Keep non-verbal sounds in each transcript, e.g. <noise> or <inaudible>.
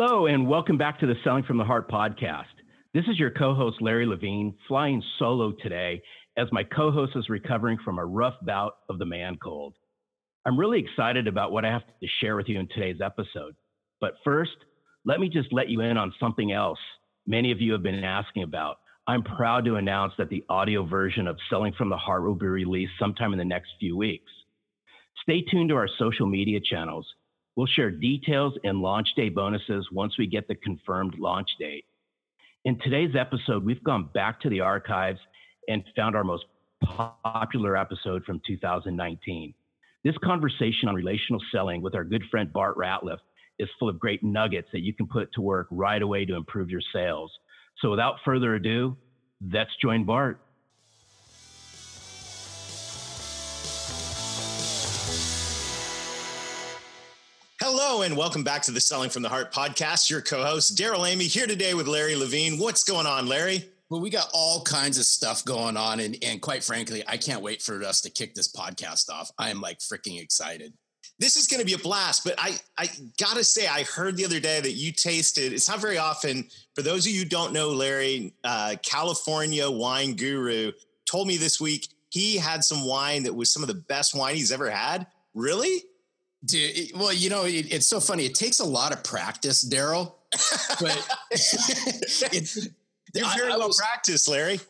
Hello, and welcome back to the Selling from the Heart podcast. This is your co host, Larry Levine, flying solo today as my co host is recovering from a rough bout of the man cold. I'm really excited about what I have to share with you in today's episode. But first, let me just let you in on something else many of you have been asking about. I'm proud to announce that the audio version of Selling from the Heart will be released sometime in the next few weeks. Stay tuned to our social media channels We'll share details and launch day bonuses once we get the confirmed launch date. In today's episode, we've gone back to the archives and found our most popular episode from 2019. This conversation on relational selling with our good friend Bart Ratliff is full of great nuggets that you can put to work right away to improve your sales. So without further ado, let's join Bart. Hello, and welcome back to the Selling from the Heart podcast. Your co host, Darrell Amy, here today with Larry Levine. What's going on, Larry? Well, we got all kinds of stuff going on. And, and quite frankly, I can't wait for us to kick this podcast off. I am like freaking excited. This is going to be a blast, but I, I gotta say, I heard the other day that you tasted. It's not very often. For those of you who don't know, Larry, uh, California wine guru, told me this week he had some wine that was some of the best wine he's ever had. Really? Dude, well, you know, it, it's so funny. It takes a lot of practice, Darrell. But <laughs> it's you're very I, well practiced, Larry.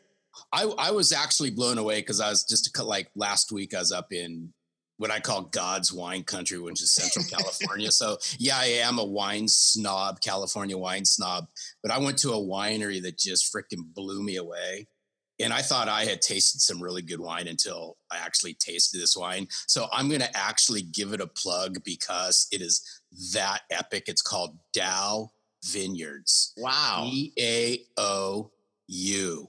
I, I was actually blown away because I was just like last week. I was up in what I call God's wine country, which is Central <laughs> California. So yeah, I am a wine snob, California wine snob. But I went to a winery that just freaking blew me away and I thought I had tasted some really good wine until I actually tasted this wine. So I'm going to actually give it a plug because it is that epic. It's called DAOU Vineyards. Wow. D A O U.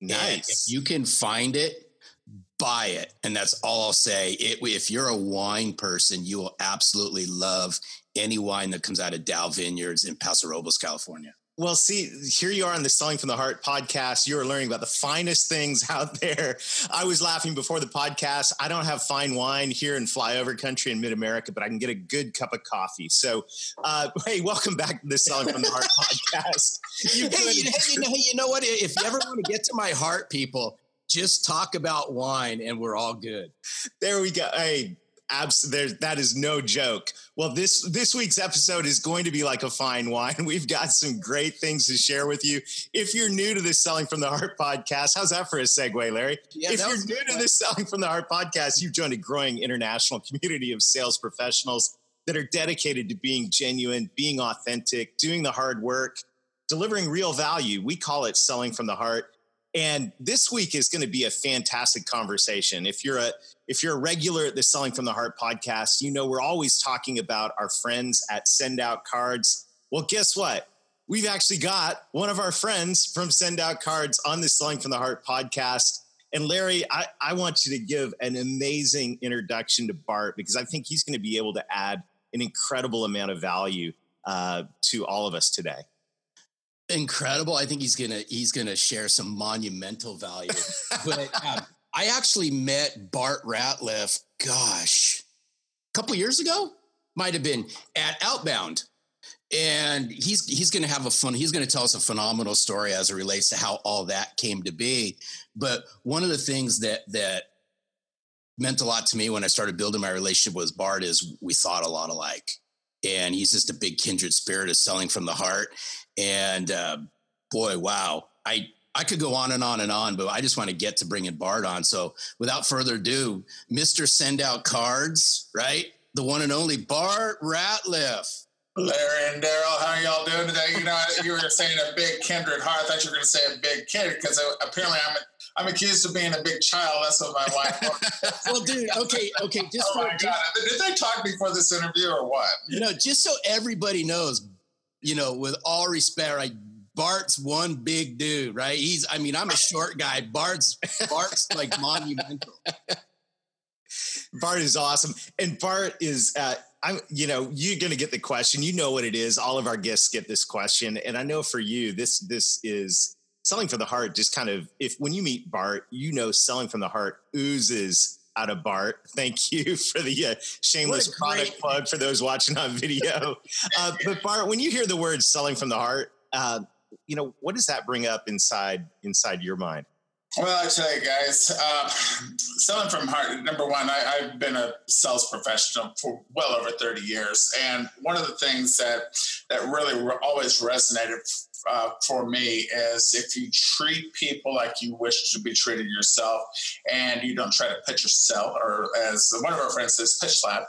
Nice. You can find it, buy it. And that's all I'll say. It, if you're a wine person, you will absolutely love any wine that comes out of DAOU Vineyards in Paso Robles, California. Well, see, here you are on the Selling from the Heart podcast. You are learning about the finest things <laughs> out there. I was laughing before the podcast. I don't have fine wine here in flyover country in mid America, but I can get a good cup of coffee. So, uh, <laughs> hey, welcome back to the Selling from the Heart <laughs> podcast. You hey, you, hey, you, know, you know what? If you ever want to get to my heart, people, just talk about wine and we're all good. There we go. Hey, abs- there, that is no joke. Well, this this week's episode is going to be like a fine wine. <laughs> We've got some great things to share with you. If you're new to this Selling from the Heart podcast, how's that for a segue, Larry? Yeah, if you're new to this Selling from the Heart podcast, you've joined a growing international <laughs> community of sales professionals that are dedicated to being genuine, being authentic, doing the hard work, delivering real value. We call it selling from the heart. And this week is going to be a fantastic conversation. If you're a if you're a regular at the Selling from the Heart podcast, you know we're always talking about our friends at Send Out Cards. Well, guess what? We've actually got one of our friends from Send Out Cards on the Selling from the Heart podcast. And Larry, I, I want you to give an amazing introduction to Bart because I think he's going to be able to add an incredible amount of value uh, to all of us today incredible. I think he's gonna he's gonna share some monumental value. but <laughs> um, I actually met Bart Ratliff. Gosh, a couple years ago, might have been at Outbound, and he's he's going to have a fun. He's going to tell us a phenomenal story as it relates to how all that came to be. But one of the things that that meant a lot to me when I started building my relationship with Bart is we thought a lot alike and he's just a big kindred spirit of selling from the heart. And uh, boy, wow, I I could go on and on and on, but I just want to get to bringing Bart on. So without further ado, Mister Send Out Cards, right? The one and only Bart Ratliff. Larry and Daryl, how y'all doing today? You know, you were saying a big kindred heart. I thought you were going to say a big kid because apparently I'm I'm accused of being a big child. That's what my wife. <laughs> well, dude, okay, okay. Just oh for, my god, did they talk before this interview or what? You know, just so everybody knows, you know, with all respect, like Bart's one big dude, right? He's, I mean, I'm a short guy. Bart's, Bart's like <laughs> monumental. Bart is awesome. And Bart is, uh, I'm, you know, you're going to get the question. You know what it is. All of our guests get this question. And I know for you, this, this is selling from the heart. Just kind of, if when you meet Bart, you know, selling from the heart oozes out of Bart. Thank <laughs> you for the uh, shameless product plug for those watching on video. <laughs> uh, but Bart, when you hear the word selling from the heart, uh, you know, what does that bring up inside inside your mind? Well, I tell you guys, uh, selling from heart. Number one, I, have been a sales professional for well over thirty years, and one of the things that that really re- always resonated uh, for me is if you treat people like you wish to be treated yourself, and you don't try to pitch yourself, or as one of our friends says, pitch slap.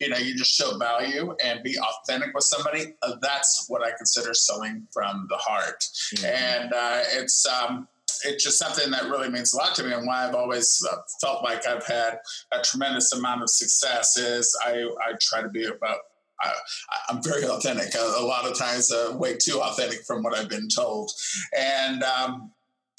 You know, you just show value and be authentic with somebody. Uh, that's what I consider selling from the heart, mm-hmm. and uh, it's. Um, it's just something that really means a lot to me and why I've always uh, felt like I've had a tremendous amount of success is I, I try to be about I, am very authentic. A, a, lot of times, uh, way too authentic from what I've been told, and um,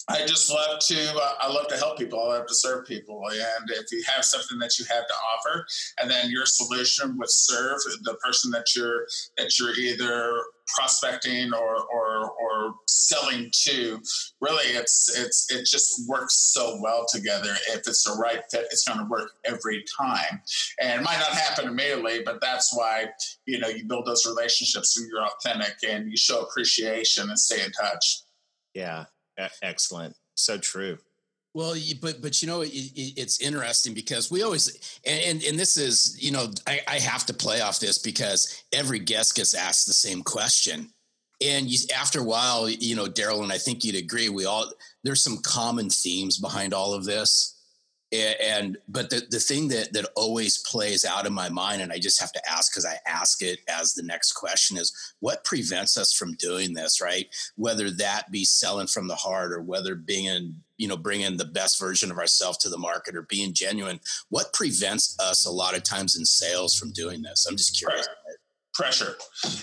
I just love to. Uh, I love to help people. I love to serve people, and if you have something that you have to offer, and then your solution would serve the person that you're that you're either prospecting or or or selling to really it's it's it just works so well together if it's the right fit it's going to work every time and it might not happen immediately but that's why you know you build those relationships and you're authentic and you show appreciation and stay in touch yeah excellent. So true. Well, but but you know it, it's interesting because we always and and this is you know I, I have to play off this because every guest gets asked the same question, and you, after a while, you know, Daryl and I think you'd agree we all there's some common themes behind all of this, and but the, the thing that that always plays out in my mind and i just have to ask because i ask it as the next question is what prevents us from doing this right? Whether that be selling from the heart or whether being in you know bringing the best version of ourselves to the market or being genuine what prevents us a lot of times in sales from doing this? I'm just curious. Right pressure.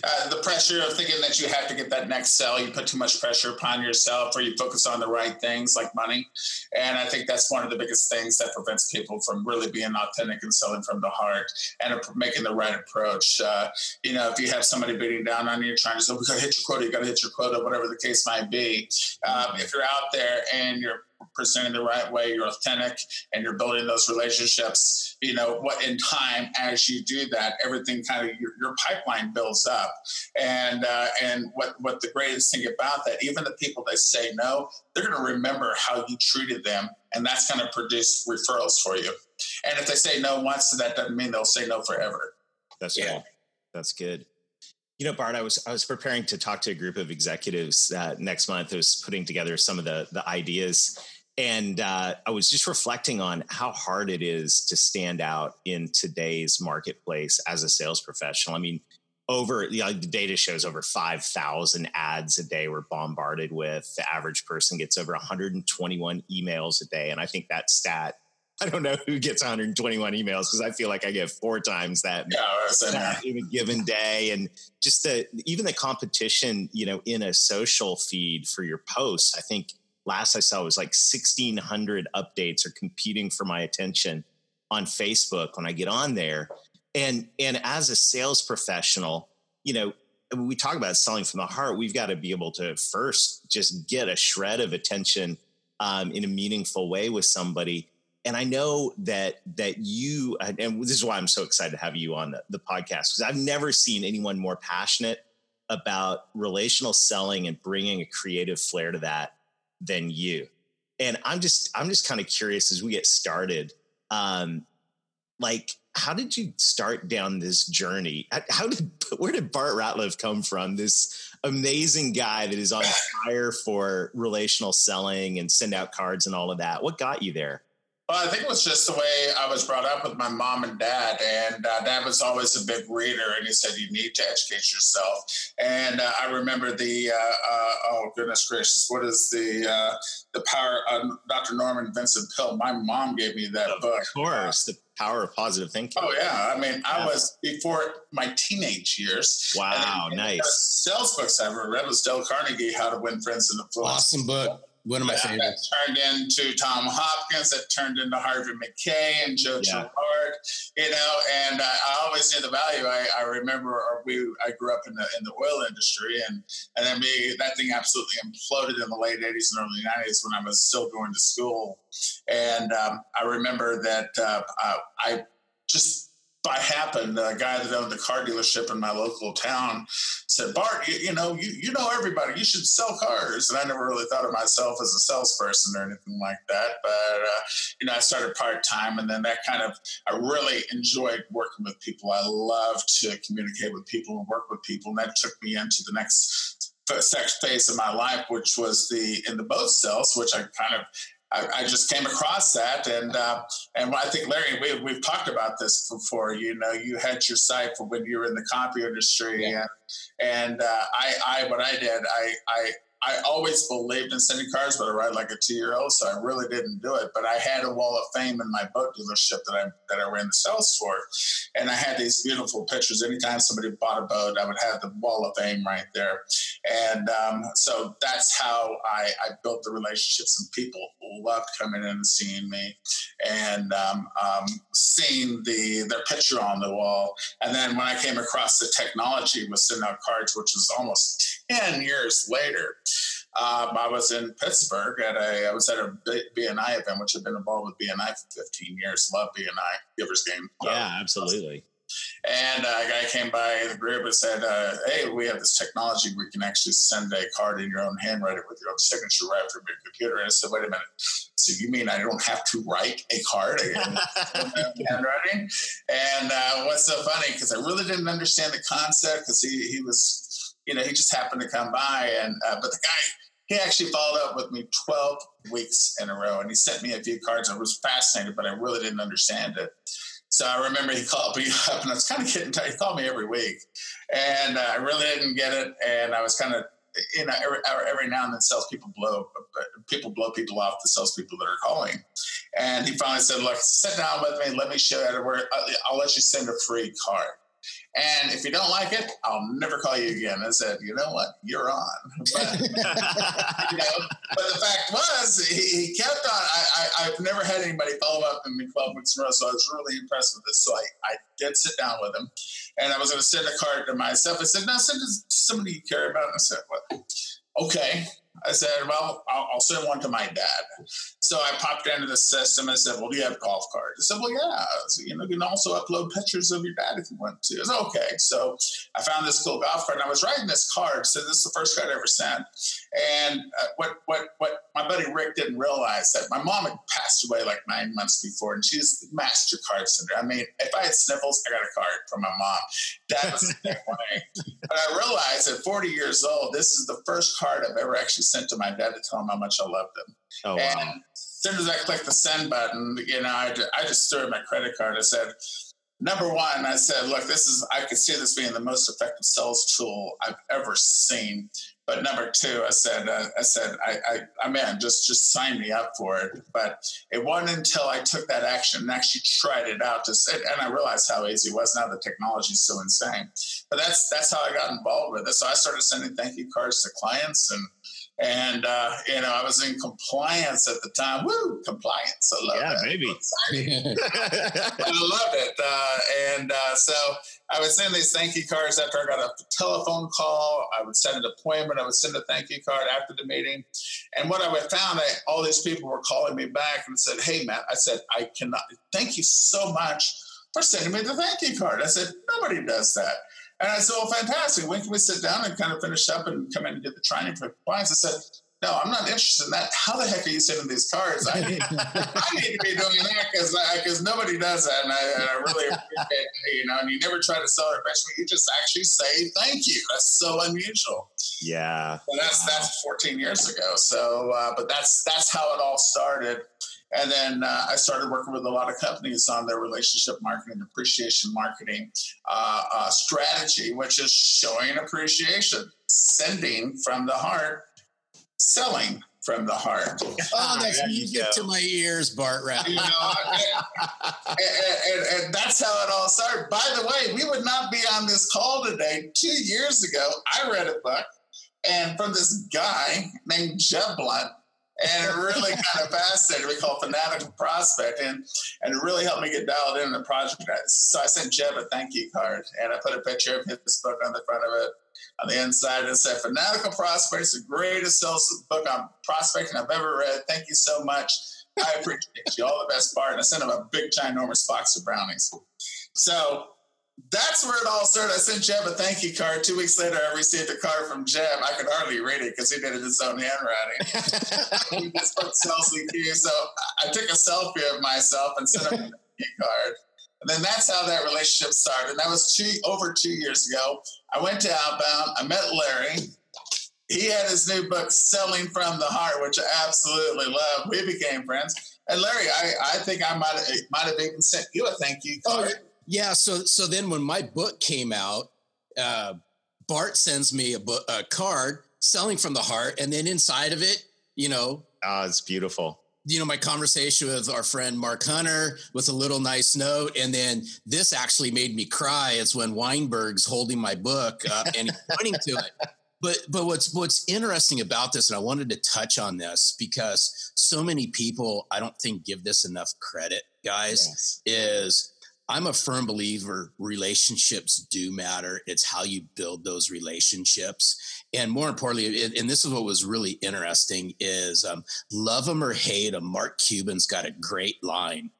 Uh, the pressure of thinking that you have to get that next sell, you put too much pressure upon yourself, or you focus on the right things like money. And I think that's one of the biggest things that prevents people from really being authentic and selling from the heart and making the right approach. Uh, you know, if you have somebody beating down on you, trying to say, "We got to hit your quota," you got to hit your quota, whatever the case might be. Um, if you're out there and you're presenting the right way, you're authentic, and you're building those relationships. You know what? In time, as you do that, everything kind of your, your pipeline builds up. And uh, and what what the greatest thing about that, even the people that say no, they're going to remember how you treated them, and that's going to produce referrals for you. And if they say no once, that doesn't mean they'll say no forever. That's yeah. Good. That's good. You know, Bart, I was I was preparing to talk to a group of executives uh, next month. I was putting together some of the the ideas, and uh, I was just reflecting on how hard it is to stand out in today's marketplace as a sales professional. I mean, over you know, the data shows over 5,000 ads a day we're bombarded with. The average person gets over 121 emails a day. And I think that stat, <laughs> I don't know who gets 121 emails because I feel like I get four times that, yeah, in a given day. And just the, even the competition, you know, in a social feed for your posts, I think – last I saw was like 1600 updates are competing for my attention on Facebook when I get on there. And and as a sales professional, you know, when we talk about selling from the heart, we've got to be able to first just get a shred of attention um, in a meaningful way with somebody. And I know that that you and this is why I'm so excited to have you on the, the podcast because I've never seen anyone more passionate about relational selling and bringing a creative flair to that than you. And I'm just I'm just kind of curious as we get started. Um, like, how did you start down this journey? How did <laughs> where did Bart Ratliff come from? This amazing guy that is on fire for relational selling and send out cards and all of that. What got you there? Well, I think it was just the way I was brought up with my mom and dad. And uh, dad was always a big reader, and he said, You need to educate yourself. And uh, I remember the, uh, uh oh, goodness gracious, what is the uh, the power, Dr. Norman Vincent Peale? My mom gave me that of book. Of course. The power of positive thinking. Oh yeah, I mean, I was before my teenage years. Wow, nice. sales books I ever read was Dale Carnegie, How to Win Friends and Influence. Awesome book. One of my favorites. That turned into Tom Hopkins. That turned into Harvey Mackay and Joe yeah. Girard. You know, and I, I, always knew the value. I, I remember we. I grew up in the in the oil industry, and and then me that thing absolutely imploded in the late '80s and early '90s when I was still going to school. And um, I remember that uh, I just by happened, a guy that owned the car dealership in my local town said, Bart, you, you, know, you, you know everybody, you should sell cars. And I never really thought of myself as a salesperson or anything like that. But, uh, you know, I started part time and then that kind of, I really enjoyed working with people. I love to communicate with people and work with people. And that took me into the next phase of my life, which was the in the boat sales, which I kind of I, I, just came across that, and uh, and I think Larry, we, we've talked about this before. You know, you had your site for when you were in the copy industry, yeah. and, and uh, I, I what I did, I, I I always believed in sending cards, but I ride like a two year old, so I really didn't do it. But I had a wall of fame in my boat dealership that I that I ran the sales for, and I had these beautiful pictures. Anytime somebody bought a boat, I would have the wall of fame right there, and um, so that's how I, I, built the relationships. And people loved coming in and seeing me, and um, um, seeing the their picture on the wall. And then when I came across the technology with sending out cards, which was almost ten years later um, I was in Pittsburgh at a, I was at a BNI event, which I've been involved with BNI for 15 years. Love BNI, Givers Gain. Yeah, absolutely. And a guy came by the group and said, uh, "Hey, we have this technology. We can actually send a card in your own handwriting with your own signature right from your computer." And I said, "Wait a minute. So you mean I don't have to write a card in <laughs> <laughs> handwriting?" And uh, what's so funny because I really didn't understand the concept because he he was, you know, he just happened to come by, and uh, but the guy he actually followed up with me 12 weeks in a row and he sent me a few cards. I was fascinated, but I really didn't understand it. So I remember he called me <laughs> up and I was kind of getting tired. He called me every week and uh, I really didn't get it. And I was kind of, you know, every, every now and then salespeople blow, people blow people off the salespeople that are calling. And he finally said, look, sit down with me. Let me show you I'll let you send a free card. And if you don't like it, I'll never call you again. I said, you know what? You're on. <laughs> But, you know, but the fact was, he, he kept on. I, have never had anybody follow up in me 12 weeks in a row. So I was really impressed with this. So I, I did sit down with him and I was going to send a card to myself. I said, now send it to somebody you care about. And I said, what? Okay. I said, well, I'll, I'll, send one to my dad. So I popped into the system. and said, well, do you have golf cards? I said, well, yeah. You know, you can also upload pictures of your dad if you want to. I said, okay. So I found this cool golf card and I was writing this card. So this is the first card I ever sent. And uh, what, what, what my buddy Rick didn't realize that my mom had passed away like nine months before and she's master card sender. I mean, if I had sniffles, I got a card from my mom. That was <laughs> the way. But I realized at 40 years old, this is the first card I've ever actually sent to my dad to tell him how much I loved him. Oh, and wow. as soon as I clicked the send button, you know, I, I just threw in my credit card. I said, number one, I said, look, this is, I could see this being the most effective sales tool I've ever seen. But number two, I said, uh, I said, I, I, I'm in. Just, just sign me up for it. But it wasn't until I took that action and actually tried it out to say, and I realized how easy it was. Now the technology is so insane. But that's that's how I got involved with it. So I started sending thank you cards to clients and and uh, you know I was in compliance at the time. Woo, compliance! I love it. yeah, that. baby. <laughs> I love it, uh, and uh, so I would send these thank you cards after I got a telephone call. I would send an appointment. I would send a thank you card after the meeting, and what I would found, I, all these people were calling me back and said, "Hey, Matt," I said, "I cannot. Thank you so much." For sending me the thank you card. I said, nobody does that. And I said, well, fantastic. When can we sit down and kind of finish up and come in and get the training for clients? I said, no, I'm not interested in that. How the heck are you sending these cards? I need, <laughs> I need to be doing that because because nobody does that, and I, and I really appreciate you know. And you never try to sell it, especially you just actually say thank you. That's so unusual. Yeah, and that's wow. that's 14 years ago. So, uh, but that's that's how it all started. And then uh, I started working with a lot of companies on their relationship marketing, appreciation marketing uh, uh, strategy, which is showing appreciation, sending from the heart, selling from the heart. <laughs> Oh, that's music to my ears, Bart Rat. You know, <laughs> and, and, and, and, that's how it all started. By the way, we would not be on this call today. Two years ago, I read a book, and from this guy named Jeb Blount, and it really kind of fascinated. We call it fanatical prospect, and and it really helped me get dialed in the project. So I sent Jeb a thank you card, and I put a picture of his book on the front of it. On the inside, and said, "Fanatical Prospect is the greatest sales book on prospecting I've ever read. Thank you so much. I appreciate you. All the best, Bart." And I sent him a big, ginormous box of brownies. So that's where it all started. I sent Jeb a thank you card. Two weeks later, I received a card from Jeb. I could hardly read it because he did it in his own handwriting. <laughs> he just put Selsley Q. So I took a selfie of myself and sent him a thank you card. And then that's how that relationship started. And that was two over two years ago. I went to Outbound. I met Larry. He had his new book, Selling from the Heart, which I absolutely love. We became friends. And Larry, I, I think I might might have even sent you a thank you oh, card. Oh, yeah. So so then when my book came out, uh, Bart sends me a book, a card selling from the heart, and then inside of it, you know, oh, it's beautiful. You know, my conversation with our friend Mark Hunter with a little nice note, and then this actually made me cry. It's when Weinberg's holding my book uh, <laughs> and pointing to it. But but what's what's interesting about this, and I wanted to touch on this because so many people I don't think give this enough credit, guys. Yes. Is I'm a firm believer relationships do matter. It's how you build those relationships. And more importantly, and this is what was really interesting is um, love them or hate them. Mark Cuban's got a great line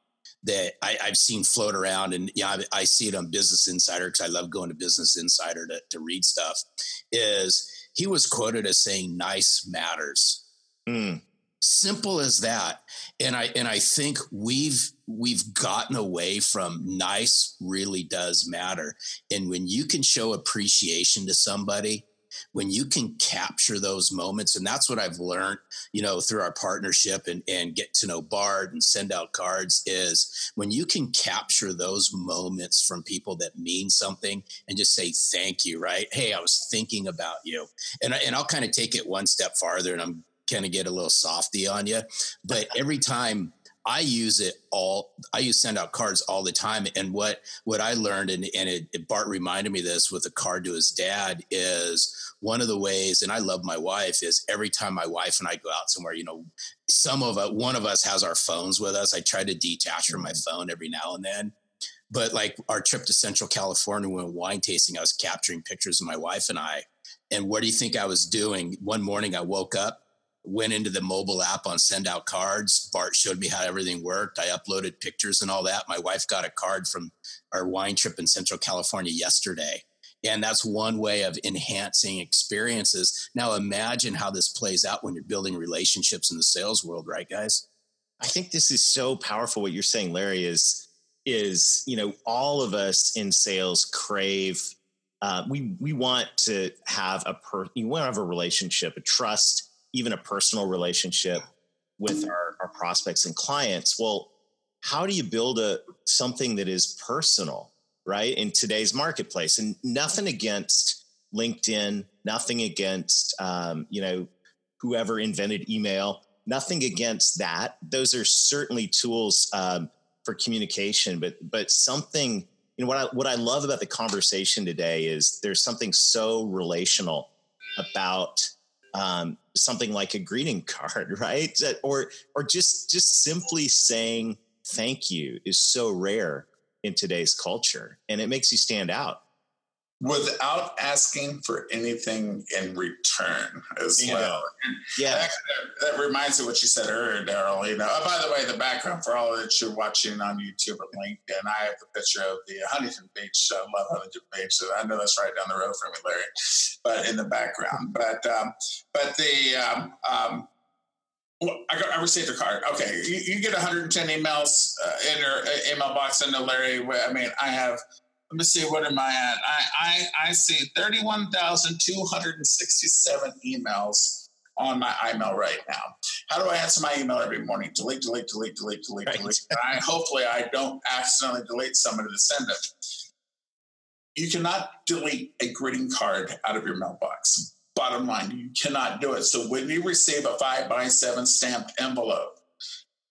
that I, have seen float around and yeah, I, I see it on Business Insider because I love going to Business Insider to, to read stuff is he was quoted as saying nice matters. Mm simple as that. And i and i think we've we've gotten away from nice really does matter. And when you can show appreciation to somebody when you can capture those moments and that's what i've learned you know through our partnership and, and get to know Bart and send out cards is when you can capture those moments from people that mean something and just say thank you right? Hey i was thinking about you. And, and i'll kind of take it one step farther and i'm kind of get a little softy on you. But every time I use it all, I use send out cards all the time. And what what I learned, and, and it, it, Bart reminded me this with a card to his dad, is one of the ways, and I love my wife, is every time my wife and I go out somewhere, you know, some of us, one of us has our phones with us. I try to detach from my mm-hmm. phone every now and then. But like our trip to Central California when wine tasting, I was capturing pictures of my wife and I. And what do you think I was doing? One morning I woke up went into the mobile app on send out cards. Bart showed me how everything worked. I uploaded pictures and all that. My wife got a card from our wine trip in Central California yesterday. And that's one way of enhancing experiences. Now imagine how this plays out when you're building relationships in the sales world, right, guys? I think this is so powerful. What you're saying, Larry, is is you know all of us in sales crave. Uh, we we want to have a per. You want to have a relationship, a trust, even a personal relationship with our, our prospects and clients. Well, how do you build a something that is personal, right? In today's marketplace, and nothing against LinkedIn, nothing against um, you know whoever invented email, nothing against that. Those are certainly tools um, for communication, but but something you know what I what I love about the conversation today is there's something so relational about um, something like a greeting <laughs> card, right? Or or just just simply saying thank you is so rare in today's culture, and it makes you stand out without asking for anything in return as yeah. well. yeah. That, that, reminds me of what you said earlier, Darrell. You know, oh, by the way, the background for all that you're watching on YouTube or LinkedIn, I have the picture of the Huntington Beach. I love Huntington Beach. So I know that's right down the road from me, Larry, but in the background. But, um, but the, um, um, well, I, got, I received a card. Okay, you, you get 110 emails uh, in your uh, email box into Larry. I mean, I have let me see, what am I at? I, I, I see 31,267 emails on my email right now. How do I answer my email every morning? Delete, delete, delete, delete, delete, right. delete. And I, hopefully I don't accidentally delete somebody to send it. You cannot delete a greeting card out of your mailbox. Bottom line, you cannot do it. So when you receive a five by seven stamped envelope,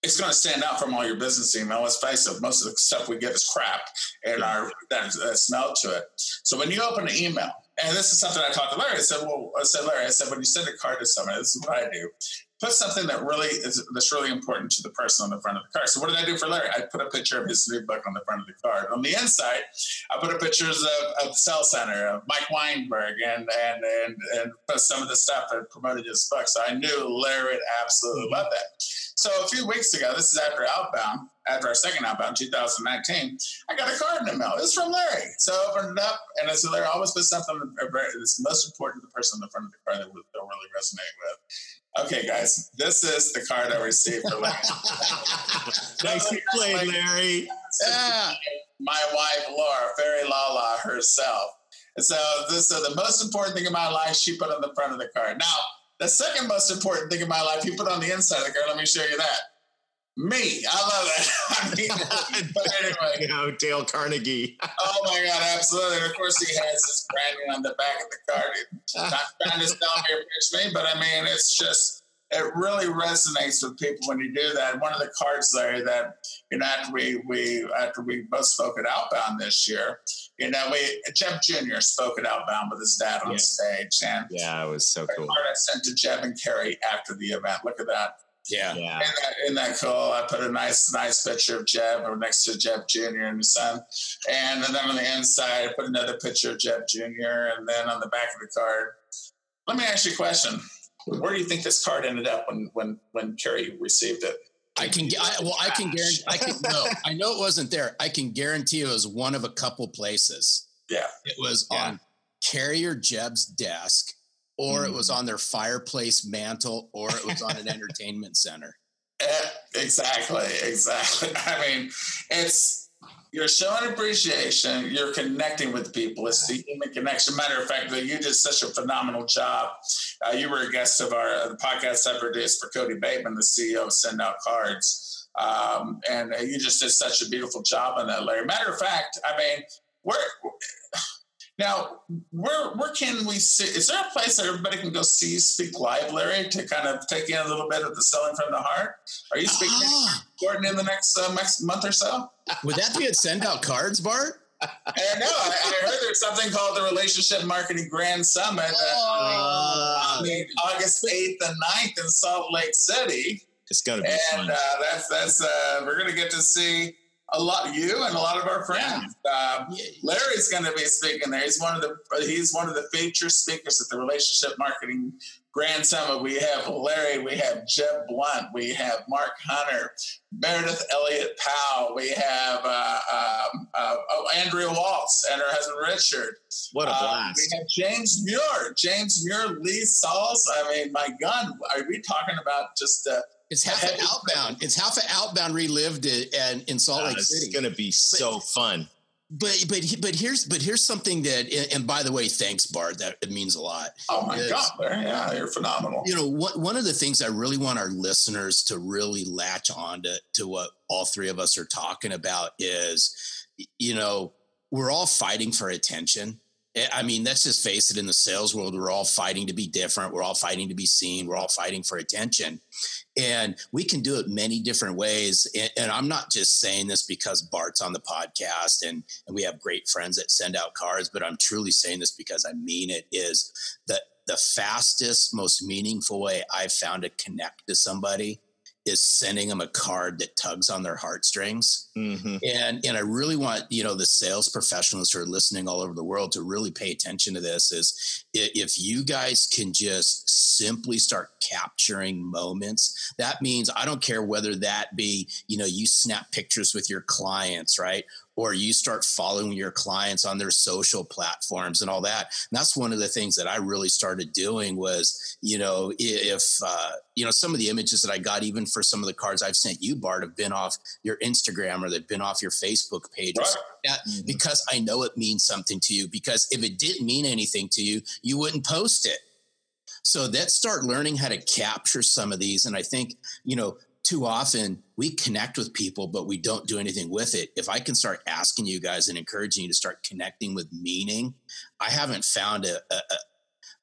it's going to stand out from all your business email. Let's face it, most of the stuff we get is crap and our that, that smell to it. So when you open an email, and this is something I talked to Larry. I said, "Well, I said, Larry, I said, when you send a card to someone, this is what I do put something that really is that's really important to the person on the front of the card. So what did I do for Larry? I put a picture of his new book on the front of the card. On the inside, I put a pictures of, of the Cell Center, of Mike Weinberg, and and and and put some of the stuff that promoted his book. So I knew Larry would absolutely mm-hmm. love that. So a few weeks ago, this is after Outbound, after our second Outbound, 2019, I got a card in the mail. It's from Larry. So I opened it up, and I said, Larry, always put something that's most important to the person on the front of the card that they'll really resonate with. Okay, guys, this is the card I received for Larry. <laughs> Nicely <laughs> played, Larry. Yeah. My wife, Laura, Fairy Lala herself. And so this is the most important thing in my life she put on the front of the card. Now, the second most important thing in my life, he put on the inside of the card. Let me show you that. Me, I love that. <laughs> I mean, <laughs> but anyway, you know, Dale Carnegie. oh my God, absolutely! And of course, he has his branding on the back of the card. <laughs> Not trying to sell me or pitch me, but I mean, it's just it really resonates with people when you do that. One of the cards there that you know after we we after we both spoke at Outbound this year, you know, we Jeb Jr. spoke at Outbound with his dad on yeah. stage, and yeah, it was so cool. Card I sent to Jeb and Carrie after the event. Look at that. Yeah. yeah. In that, in that cool? I put a nice, nice picture of Jeb or next to Jeb Jr. and his son. And then on the inside, I put another picture of Jeb Jr. And then on the back of the card, let me ask you a question. Where do you think this card ended up when when when Carrie received it? I can I, well I can guarantee I can no I know it wasn't there. I can guarantee it was one of a couple places. Yeah. It was yeah. on Carrier Jeb's desk or it was mm. on their fireplace mantle, or it was on an entertainment center. <laughs> Eh, exactly, exactly. <laughs> I mean, it's you're showing appreciation. You're connecting with people. It's the human connection. Matter of fact, you did such a phenomenal job. Uh, you were a guest of our uh, the podcast I produced for Cody Bateman, the CEO of Send Out Cards, um, and uh, you just did such a beautiful job on that, Larry. Matter of fact, I mean, we're now, where where can we see? Is there a place that everybody can go see you speak live, Larry, to kind of take in a little bit of the selling from the heart? Are you speaking, ah. Gordon, in the next uh, next month or so? Would that be at Send Out Cards, Bart? I know. I, I, heard there's something called the Relationship Marketing Grand Summit oh. on August 8th and 9th in Salt Lake City. It's going to be and, fun. Uh, that's that's uh, we're going to get to see a lot you and a lot of our friends. Um, Larry's going to be speaking there. He's one of the he's one of the feature speakers at the Relationship Marketing Grand Summit. We have Larry, we have Jeb Blount, we have Mark Hunter, Meridith Elliott Powell, we have uh, um, uh, oh, Andrea Waltz and her husband Richard. What a uh, blast! we have James Muir, James Muir, Lee Salz. I mean, my God, are we talking about just? Uh, it's half an outbound. It's half an outbound relived it and in Salt Lake City. It's going to be so but, fun. But but but here's but here's something that and by the way, thanks Bart. That it means a lot. Oh my is, god, yeah, you're phenomenal. You know, what, one of the things I really want our listeners to really latch on to, to what all three of us are talking about is, you know, we're all fighting for attention Eh, I mean, let's just face it in the sales world, we're all fighting to be different. We're all fighting to be seen. We're all fighting for attention. And we can do it many different ways. And, and, I'm not just saying this because Bart's on the podcast and, and we have great friends that send out cards, but I'm truly saying this because I mean it is that the fastest, most meaningful way I've found to connect to somebody is sending them a card that tugs on their heartstrings. Mm-hmm. And and I really want you know the sales professionals who are listening all over the world to really pay attention to this. Is if you guys can just simply start capturing moments, that means I don't care whether that be you know you snap pictures with your clients, right? Or you start following your clients on their social platforms and all that. And that's one of the things that I really started doing was, you know, if, uh, you know, some of the images that I got, even for some of the cards I've sent you, Bart, have been off your Instagram or they've been off your Facebook pages. Right. mm-hmm. Because I know it means something to you. Because if it didn't mean anything to you, you wouldn't post it. So let's start learning how to capture some of these. And I think, you know, too often we connect with people, but we don't do anything with it. If I can start asking you guys and encouraging you to start connecting with meaning, I haven't found a, a,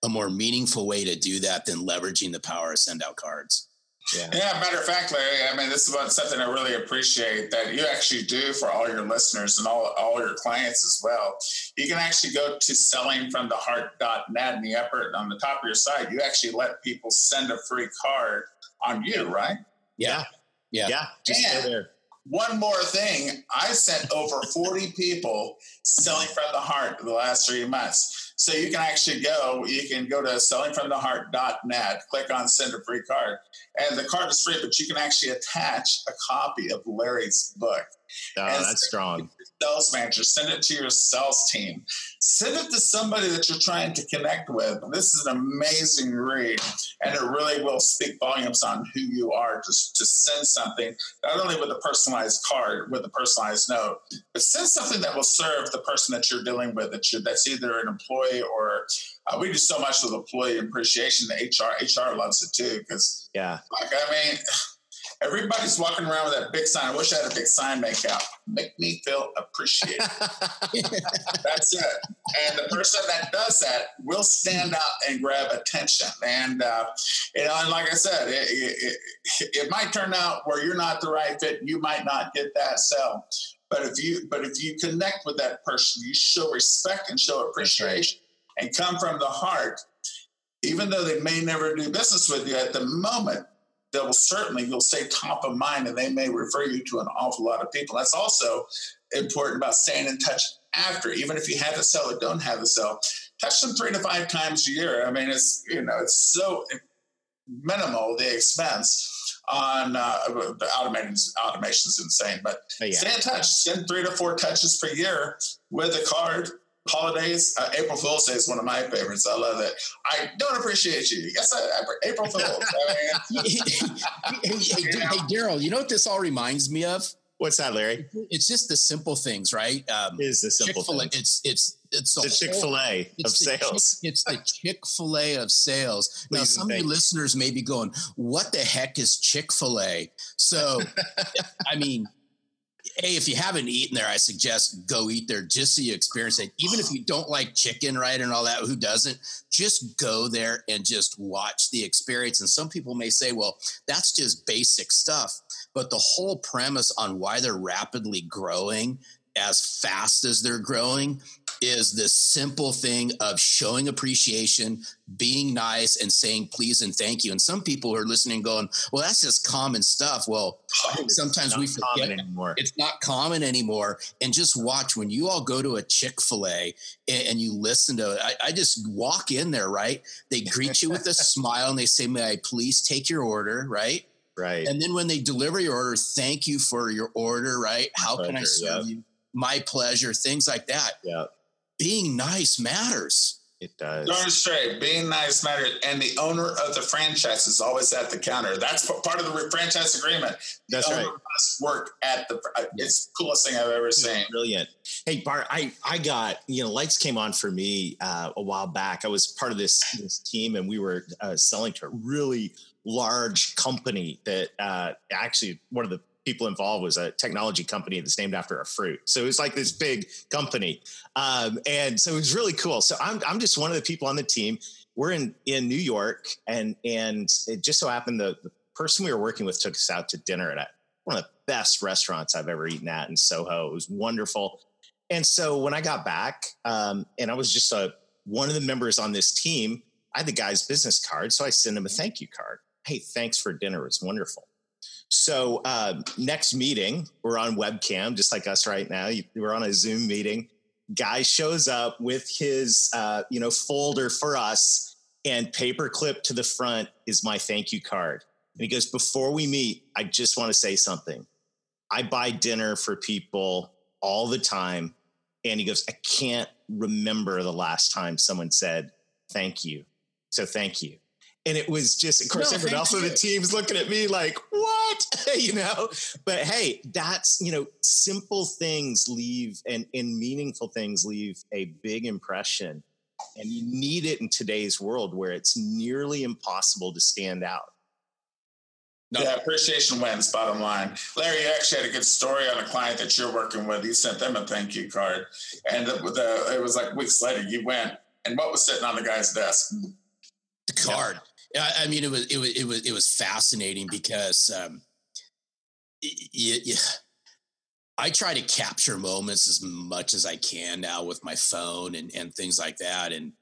a more meaningful way to do that than leveraging the power of send out cards. Yeah. yeah, matter of fact, Larry, I mean, this is about something I really appreciate that you actually do for all your listeners and all, all your clients as well. You can actually go to sellingfromtheheart.net in the upper on the top of your site. You actually let people send a free card on you, right? Yeah. Yeah. Yeah. Just and go there. One more thing, I sent over 40 <laughs> people selling from the heart the last three months. So you can actually go, you can go to sellingfromtheheart.net, click on send a free card. And the card is free, but you can actually attach a copy of Larry's book. Oh, that's strong. Sales manager, send it to your sales team. Send it to somebody that you're trying to connect with. This is an amazing read, and it really will speak volumes on who you are. Just to send something, not only with a personalized card, with a personalized note, but send something that will serve the person that you're dealing with. That you, that's either an employee or uh, we do so much with employee appreciation. The HR HR loves it too because yeah, like I mean Everybody's walking around with that big sign. I wish I had a big sign make out. Make me feel appreciated. <laughs> That's it. And the person that does that will stand out and grab attention. And uh, you know, and like I said, it, it, it might turn out where you're not the right fit. You might not get that sell. But if you but if you connect with that person, you show respect and show appreciation and come from the heart, even though they may never do business with you at the moment, that will certainly you'll stay top of mind and they may refer you to an awful lot of people. That's also important about staying in touch after, even if you have the cell or don't have the cell. Touch them three to five times a year. I mean, it's you know, it's so minimal the expense on uh, the automation. Automation is insane, but oh, yeah. stay in touch. Send three to four touches per year with a card holidays. Uh, April Fool's Day is one of my favorites. I love it. I don't appreciate you. Yes, I, I, April Fool's. <laughs> I mean, hey, hey, hey, hey Darrell, you know what this all reminds me of? What's that, Larry? It's just the simple things, right? Um, is the simple Chick-fil-A, It's it's it's the, Chick Fil A of sales. Chick, it's the Chick <laughs> Fil A of sales. now, some of you listeners may be going, "What the heck is Chick Fil A?" So, <laughs> I mean, hey, if you haven't eaten there, I suggest go eat there just so you experience it. Even if you don't like chicken, right, and all that, who doesn't? Just go there and just watch the experience. And some people may say, well, that's just basic stuff. But the whole premise on why they're rapidly growing as fast as they're growing is this simple thing of showing appreciation, being nice, and saying please and thank you. And some people are listening going, well, that's just common stuff. Well, sometimes we forget anymore. It's not common anymore. And just watch when you all go to a Chick fil A and, and, you listen to it. I, I just walk in there, right? They greet you with a <laughs> smile and they say, may I please take your order, right? Right. And then when they deliver your order, thank you for your order, right? How Pleasure, can I serve yeah. you? My pleasure, things like that. Yeah being nice matters. It does. Darn straight. Being nice matters. And the owner of the franchise is always at the counter. That's part of the franchise agreement. The That's right. Must work at the. It's the coolest thing I've ever seen. Brilliant. Hey Bart, I I got you know lights came on for me uh, a while back. I was part of this this team, and we were uh, selling to a really large company that uh, actually one of the people involved was a technology company that's named after a fruit. So it was like this big company. Um, and so it was really cool. So I'm, I'm just one of the people on the team. We're in, in New York and, and it just so happened the, the person we were working with took us out to dinner at one of the best restaurants I've ever eaten at in Soho. It was wonderful. And so when I got back, um, and I was just a, one of the members on this team, I had the guy's business card. So I sent him a thank you card. Hey, thanks for dinner. It's wonderful. So uh, next meeting, we're on webcam, just like us right now. We're on a Zoom meeting. Guy shows up with his, uh, you know, folder for us, and paperclip to the front is my thank you card. And he goes, "Before we meet, I just want to say something. I buy dinner for people all the time." And he goes, "I can't remember the last time someone said thank you. So thank you." And it was just of course no, everyone else on the team's looking at me like what <laughs> you know but hey that's you know simple things leave and and meaningful things leave a big impression and you need it in today's world where it's nearly impossible to stand out no. Yeah, appreciation wins. Bottom line, Larry, you actually had a good story on a client that you're working with. You sent them a thank you card, and the, the, it was like weeks later you went And what was sitting on the guy's desk? The card. Yeah. I mean, it was it was it was it was fascinating because um, yeah, I try to capture moments as much as I can now with my phone and and things like that. And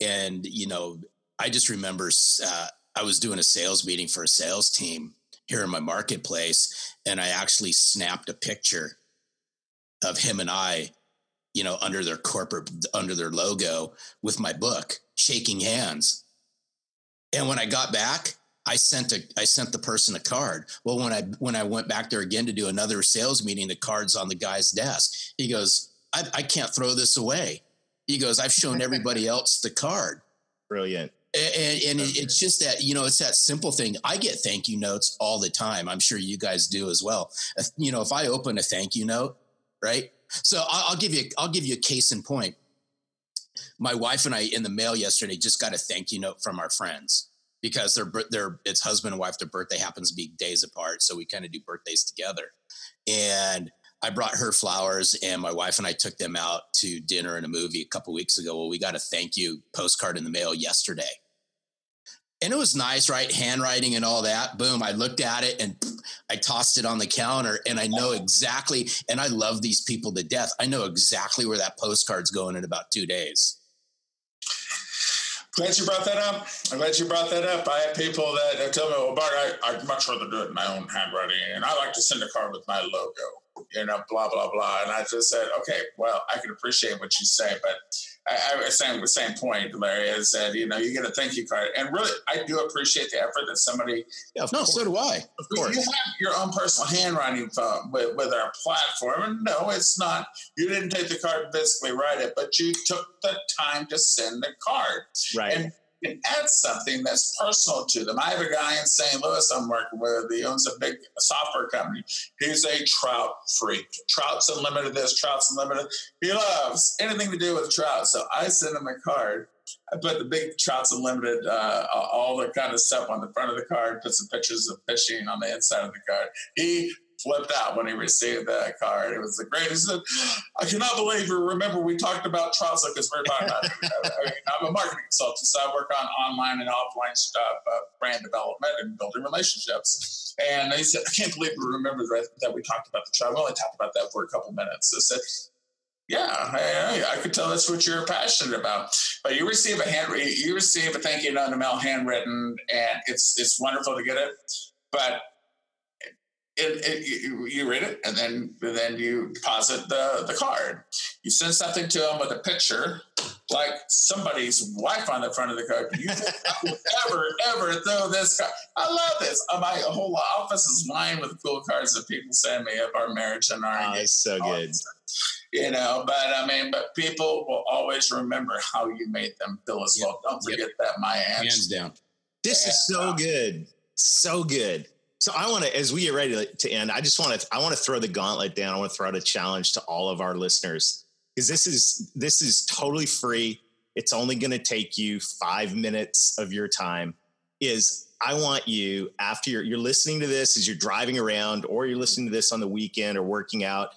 and you know, I just remember uh, I was doing a sales meeting for a sales team here in my marketplace, and I actually snapped a picture of him and I, you know, under their corporate under their logo with my book, shaking hands. And when I got back, I sent a I sent the person a card. Well, when I when I went back there again to do another sales meeting, the card's on the guy's desk. He goes, I, I can't throw this away. He goes, I've shown everybody <laughs> else the card. Brilliant. And, and it's just that you know it's that simple thing. I get thank you notes all the time. I'm sure you guys do as well. You know, if I open a thank you note, right? So I'll give you I'll give you a case in point. My wife and I in the mail yesterday just got a thank you note from our friends because their their it's husband and wife. Their birthday happens to be days apart, so we kind of do birthdays together. And I brought her flowers, and my wife and I took them out to dinner and a movie a couple weeks ago. Well, we got a thank you postcard in the mail yesterday and it was nice, right? Handwriting and all that. Boom. I looked at it and I tossed it on the counter and I know exactly, and I love these people to death. I know exactly where that postcard's going in about two days. Glad you brought that up. I'm glad you brought that up. I have people that tell me, well, Bart, I, I'd much rather do it in my own handwriting. And I like to send a card with my logo, you know, blah, blah, blah. And I just said, okay, well, I can appreciate what you say, but I, I was saying the same point, Larry, is that you know you get a thank you card, and really, I do appreciate the effort that somebody. Yeah, no, course. so do I. Of course, you have your own personal handwriting uh, with, with our platform, and no, it's not. You didn't take the card and physically write it, but you took the time to send the card. Right. And can add something that's personal to them. I have a guy in St. Louis I'm working with. He owns a big software company. He's a trout freak. Trout's unlimited this, trout's unlimited. He loves anything to do with trout. So I send him a card. I put the big Trout's Unlimited, uh, all the kind of stuff on the front of the card, put some pictures of fishing on the inside of the card. He flipped out when he received that card. It was the greatest. I cannot believe you remember we talked about Trauza because we're about I mean, I'm a marketing consultant, so I work on online and offline stuff, uh, brand development and building relationships. And he said, I can't believe you remember that, we talked about the trial. We only talked about that for a couple minutes. I said, yeah, I, I, could tell that's what you're passionate about. But you receive a hand, you receive a thank you note in the mail, handwritten, and it's it's wonderful to get it. But it, it, you, you, read it and then then you deposit the, the card. You send something to them with a picture, like somebody's wife on the front of the card. You ever ever throw this card? I love this. Uh, my whole office is lined with cool cards that people send me of our marriage and our. Oh, it's so good. You know, but I mean, but people will always remember how you made them feel as yep. well. Don't forget yep. that, my hands down. This and, is so uh, good, so good. So I want to, as we get ready to end, I just want to, I want to throw the gauntlet down. I want to throw out a challenge to all of our listeners because this is this is totally free. It's only going to take you five minutes of your time. Is I want you after you're, you're listening to this as you're driving around, or you're listening to this on the weekend or working out.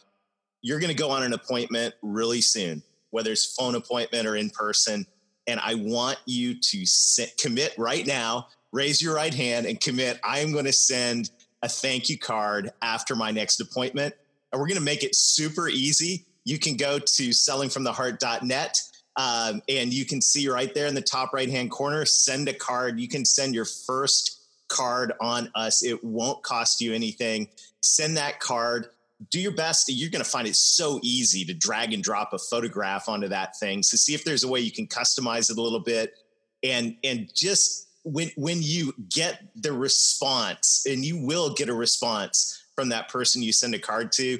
You're going to go on an appointment really soon, whether it's phone appointment or in person. And I want you to sit, commit right now raise your right hand and commit I am going to send a thank you card after my next appointment. And we're going to make it super easy. You can go to sellingfromtheheart.net um, and you can see right there in the top right hand corner send a card. You can send your first card on us. It won't cost you anything. Send that card. Do your best. You're going to find it so easy to drag and drop a photograph onto that thing. So see if there's a way you can customize it a little bit and and just when when you get the response and you will get a response from that person you send a card to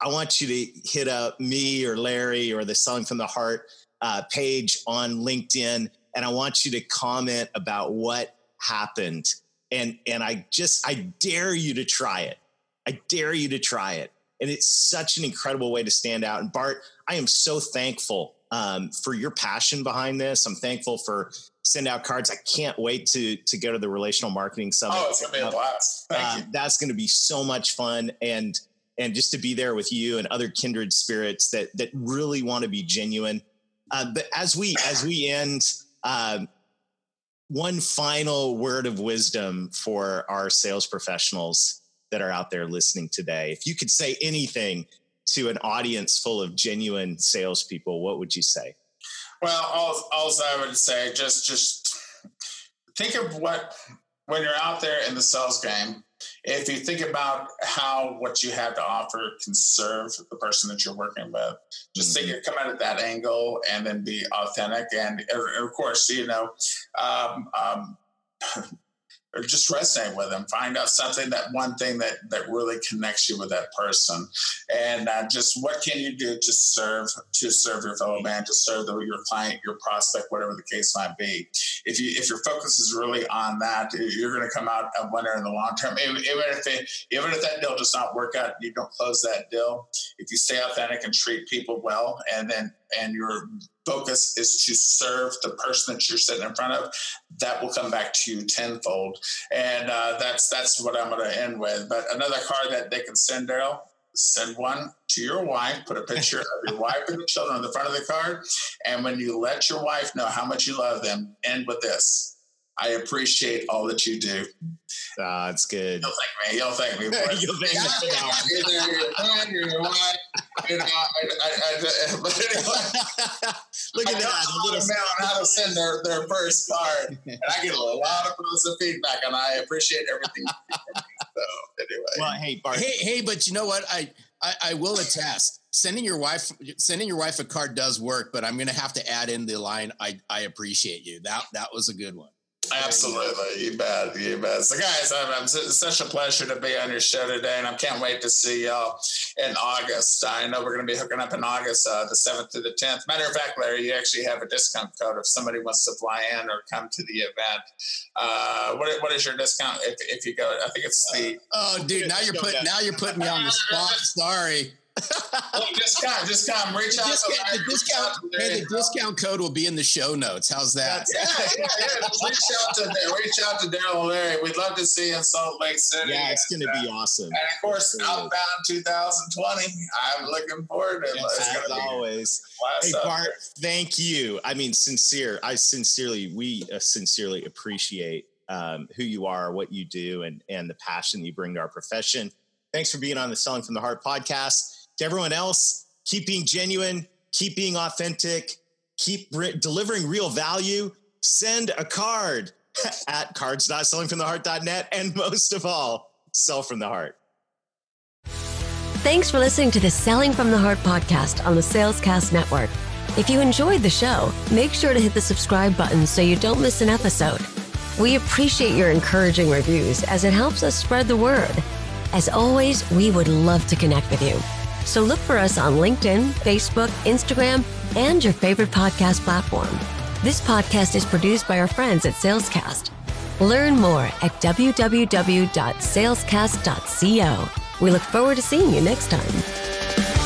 i want you to hit up me or larry or the selling from the heart uh, page on linkedin and i want you to comment about what happened and and i just i dare you to try it i dare you to try it and it's such an incredible way to stand out and bart i am so thankful um, for your passion behind this i'm thankful for send out cards. I can't wait to to go to the relational marketing summit. Oh, it's gonna be a blast! Uh, that's gonna be so much fun, and and just to be there with you and other kindred spirits that that really want to be genuine. Uh, but as we as we end, um, one final word of wisdom for our sales professionals that are out there listening today. If you could say anything to an audience full of genuine salespeople, what would you say? Well, all, all I would say, just just think of what when you're out there in the sales game. If you think about how what you have to offer can serve the person that you're working with, just mm-hmm. think come at that angle and then be authentic. And of course, you know, um, um, or just resonate with them. Find out something that one thing that that really connects you with that person, and uh, just what can you do to serve to serve your fellow man, to serve the, your client, your prospect, whatever the case might be. If you if your focus is really on that, you're going to come out a winner in the long term. Even, even if it, even if that deal does not work out, you don't close that deal. If you stay authentic and treat people well, and then and your focus is to serve the person that you're sitting in front of, that will come back to you tenfold. And uh, that's that's what I'm going to end with. But another card that they can send, Darrell, send one to your wife. Put a picture of your <laughs> wife and the children on the front of the card. And when you let your wife know how much you love them, end with this. I appreciate all that you do. Ah, it's good. You'll thank me. <laughs> You'll thank me. For You'll thank me. Look at I that. A little man on how to send their, their first card, and I get a lot of positive feedback, and I appreciate everything. so anyway, well, hey, Bart. Hey, hey, but you know what? I, I, I will attest. Sending your wife, sending your wife a card does work, but I'm going to have to add in the line. I, I appreciate you. That, that was a good one. Absolutely, you bet, you bet. So, guys, I'm, I'm, it's such a pleasure to be on your show today, and I can't wait to see y'all in August. I know we're going to be hooking up in August, uh, the seventh to the tenth. Matter of fact, Larry, you actually have a discount code if somebody wants to fly in or come to the event. Uh, what what is your discount if, if you go? I think it's the. Uh, oh, dude! Now you're putting now you're putting me on the spot. <laughs> Sorry come, just come, reach the out. Discount, the discount, hey, the discount code will be in the show notes. How's that? Yeah, yeah, yeah. reach out to reach out to Darrell Larry. We'd love to see you in Salt Lake City. Yeah, it's going to be awesome. And of course, Outbound 2020. I'm looking forward to it. Yes, as always. Hey, Bart, thank you. I mean, sincere. I sincerely, we uh, sincerely appreciate um, who you are, what you do, and and the passion you bring to our profession. Thanks for being on the Selling from the Heart podcast to everyone else, keep being genuine, keep being authentic, keep re- delivering real value. Send a card <laughs> at cards.sellingfromtheheart.net. And most of all, sell from the heart. Thanks for listening to the Selling from the Heart podcast on the Salescast Network. If you enjoyed the show, make sure to hit the subscribe button so you don't miss an episode. We appreciate your encouraging reviews as it helps us spread the word. As always, we would love to connect with you. So look for us on LinkedIn, Facebook, Instagram, and your favorite podcast platform. This podcast is produced by our friends at Salescast. Learn more at www.salescast.co. We look forward to seeing you next time.